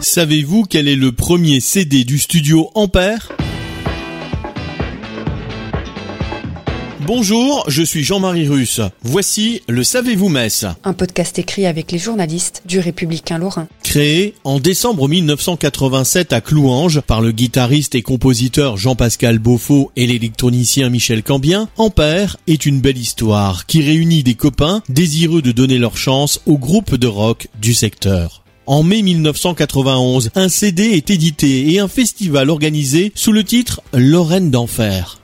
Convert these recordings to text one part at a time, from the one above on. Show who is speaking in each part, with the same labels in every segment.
Speaker 1: Savez-vous quel est le premier CD du studio Ampère? Bonjour, je suis Jean-Marie Russe. Voici le Savez-vous Metz,
Speaker 2: Un podcast écrit avec les journalistes du Républicain Lorrain.
Speaker 1: créé en décembre 1987 à Clouange par le guitariste et compositeur Jean-Pascal Beaufort et l'électronicien Michel Cambien. Ampère est une belle histoire qui réunit des copains désireux de donner leur chance au groupe de rock du secteur. En mai 1991, un CD est édité et un festival organisé sous le titre Lorraine d'Enfer.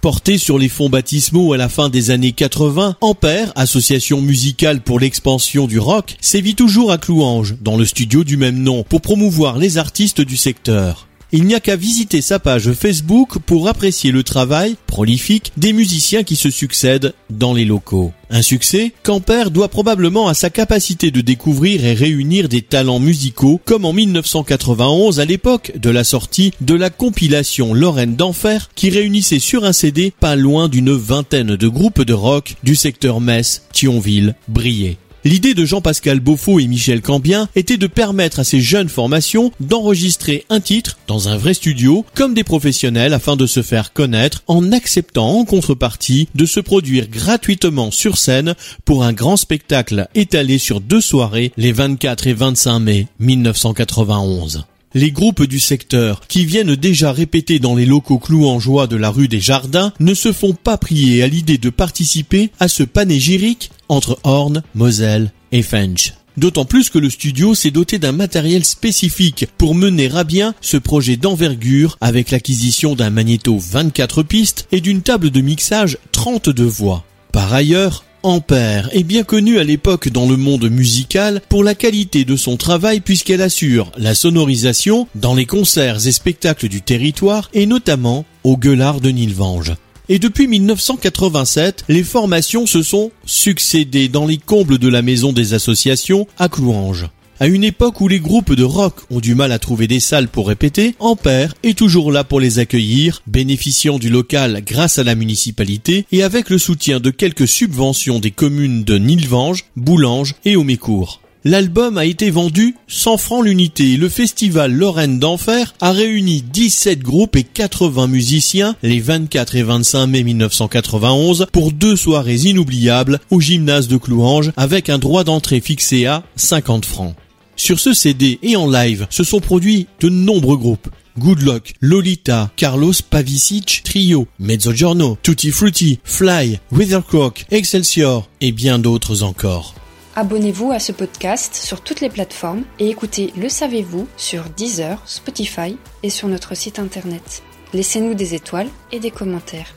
Speaker 1: Porté sur les fonds baptismaux à la fin des années 80, Ampère, association musicale pour l'expansion du rock, sévit toujours à Clouange, dans le studio du même nom, pour promouvoir les artistes du secteur. Il n'y a qu'à visiter sa page Facebook pour apprécier le travail prolifique des musiciens qui se succèdent dans les locaux. Un succès qu'Ampère doit probablement à sa capacité de découvrir et réunir des talents musicaux, comme en 1991 à l'époque de la sortie de la compilation Lorraine d'Enfer, qui réunissait sur un CD pas loin d'une vingtaine de groupes de rock du secteur Metz, Thionville, Briey. L'idée de Jean-Pascal Beaufort et Michel Cambien était de permettre à ces jeunes formations d'enregistrer un titre dans un vrai studio comme des professionnels afin de se faire connaître en acceptant en contrepartie de se produire gratuitement sur scène pour un grand spectacle étalé sur deux soirées les 24 et 25 mai 1991. Les groupes du secteur, qui viennent déjà répéter dans les locaux clouangeois de la rue des Jardins, ne se font pas prier à l'idée de participer à ce panégyrique entre Horn, Moselle et Fench. D'autant plus que le studio s'est doté d'un matériel spécifique pour mener à bien ce projet d'envergure avec l'acquisition d'un magnéto 24 pistes et d'une table de mixage 32 voix. Par ailleurs, Ampère est bien connue à l'époque dans le monde musical pour la qualité de son travail puisqu'elle assure la sonorisation dans les concerts et spectacles du territoire et notamment au Gueulard de Nilvange. Et depuis 1987, les formations se sont succédées dans les combles de la maison des associations à Clouange. À une époque où les groupes de rock ont du mal à trouver des salles pour répéter, Ampère est toujours là pour les accueillir, bénéficiant du local grâce à la municipalité et avec le soutien de quelques subventions des communes de Nilvange, Boulange et Aumécourt. L'album a été vendu 100 francs l'unité le festival Lorraine d'Enfer a réuni 17 groupes et 80 musiciens les 24 et 25 mai 1991 pour deux soirées inoubliables au gymnase de Clouange avec un droit d'entrée fixé à 50 francs. Sur ce CD et en live se sont produits de nombreux groupes. Good Luck, Lolita, Carlos Pavicic, Trio, Mezzogiorno, Tutti Frutti, Fly, Withercock, Excelsior et bien d'autres encore.
Speaker 2: Abonnez-vous à ce podcast sur toutes les plateformes et écoutez Le Savez-vous sur Deezer, Spotify et sur notre site internet. Laissez-nous des étoiles et des commentaires.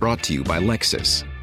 Speaker 3: Brought to you by Lexus.